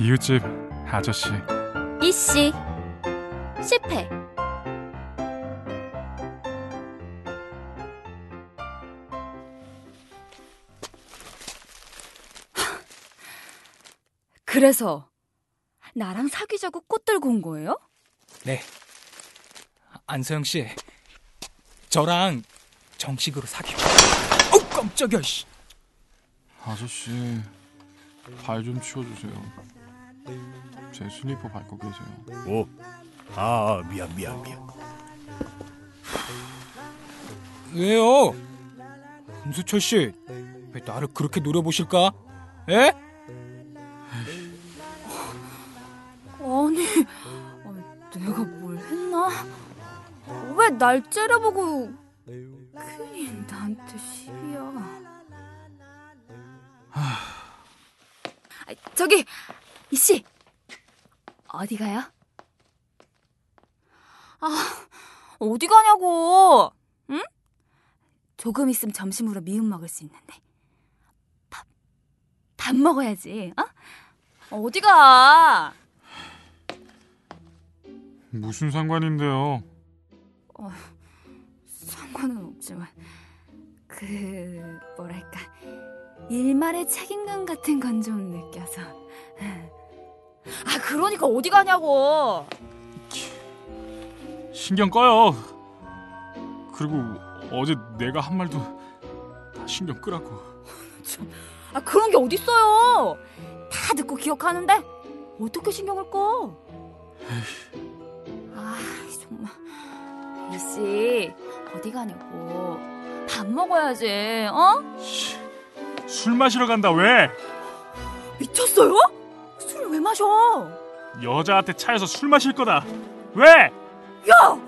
이웃집 아저씨. 이씨 실패. 그래서 나랑 사귀자고 꽃 들고 온 거예요? 네. 안서영 씨, 저랑 정식으로 사귀고. 어 깜짝이야. 씨. 아저씨 발 좀 치워주세요. 제 슬리퍼 밟고 계세요. 오, 아 미안 미안 미안. 왜요? 금수철 씨, 왜 나를 그렇게 노려보실까? 에? 아니, 아, 내가 뭘 했나? 왜 날 째려보고 괜히 나한테 시비야. 아, 저기 이씨 어디 가요? 아 어디 가냐고? 응? 조금 있으면 점심으로 미음 먹을 수 있는데 밥 밥 먹어야지. 어? 어디 가? 무슨 상관인데요? 상관은 없지만 그 뭐랄까 일말의 책임감 같은 건 좀 느껴서 아 그러니까 어디 가냐고 신경 꺼요. 그리고 어제 내가 한 말도 다 신경 끄라고. 아 그런 게 어딨어요 다 듣고 기억하는데 어떻게 신경을 꺼? 아 정말 이씨 어디 가냐고 밥 먹어야지 어? 술 마시러 간다 왜? 미쳤어요? 마셔? 여자한테 차에서 술 마실 거다. 왜? 야!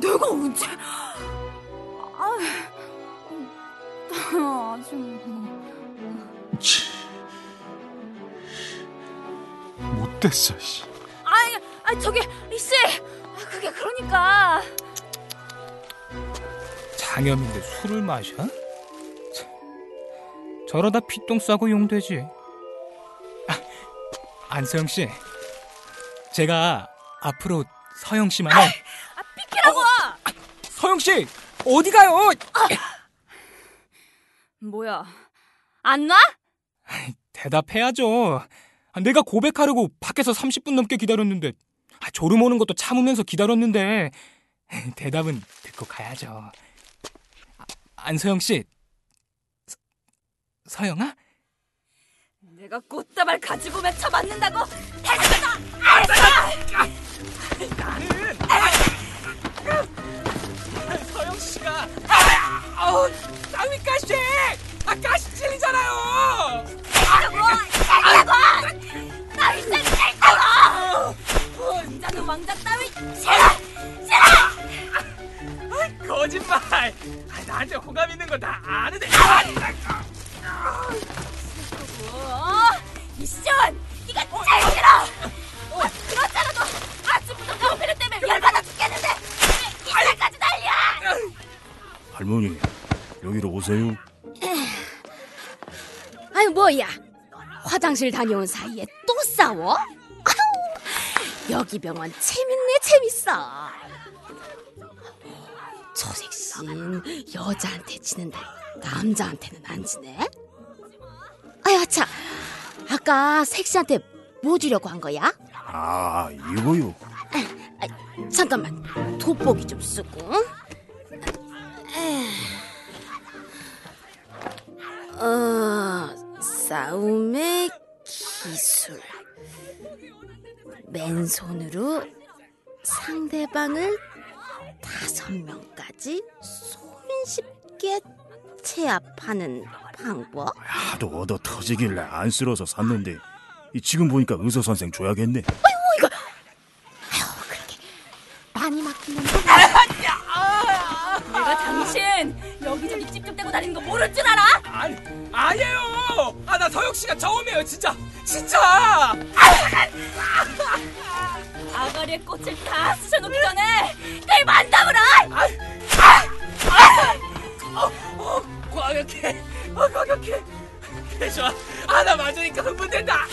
내가 언제? 아, 나 아직 치. 못됐어. 씨. 아니, 아 저기 이씨, 아, 그게 그러니까 장염인데 술을 마셔? 참, 저러다 피똥 싸고 용되지. 아, 안서영 씨, 제가 앞으로 서영 씨만을 아 비키라고! 서영 씨 어디 가요? 뭐야? 안 나? 대답해야죠. 아, 내가 고백하려고 밖에서 30분 넘게 기다렸는데 아, 졸음 오는 것도 참으면서 기다렸는데 대답은 듣고 가야죠. 아, 안서영 씨, 서, 서영아? 내가 꽃다발 가지고 맺혀 맞는다고 서영 씨가 아우 땀이 가시, 아 가시 찔리잖아요. 나 인생 싫다고! 왕자는 왕자 따위 싫어! 거짓말. 아, 나한테 호감 있는 거 다 아는데. 어? 이시원! 네가 제일 싫어! 아, 그렇잖아 너 아침부터 카페를 때문에 열받아 죽겠는데 왜 이때까지 난리야! 할머니 여기로 오세요. 아유 뭐야 화장실 다녀온 사이에 또 싸워? 아우, 여기 병원 재밌네 재밌어 초색신 여자한테 지는데 남자한테는 안 지네? 참 아까 색시한테 뭐 주려고 한 거야? 아 이거요. 잠깐만. 돋보기 좀 쓰고. 어 싸움의 기술. 맨손으로 상대방을 다섯 명까지 손쉽게 제압하는 방법 하도 얻어 터지길래 안 쓸어서 샀는데 이 지금 보니까 의사 선생 줘야겠네. 많이 막히는 내가 당신 여기저기 찝찝대고 다니는 거 모를 줄 알아? 아니, 아니에요. 아, 나 서영 씨가 처음이에요, 진짜. 진짜. 아가리에 꽃을 다 쑤셔놓기 전에 내 만담을 하! 과격해. 어. 그래, 좋아. 아, 나 맞으니까 흥분된다.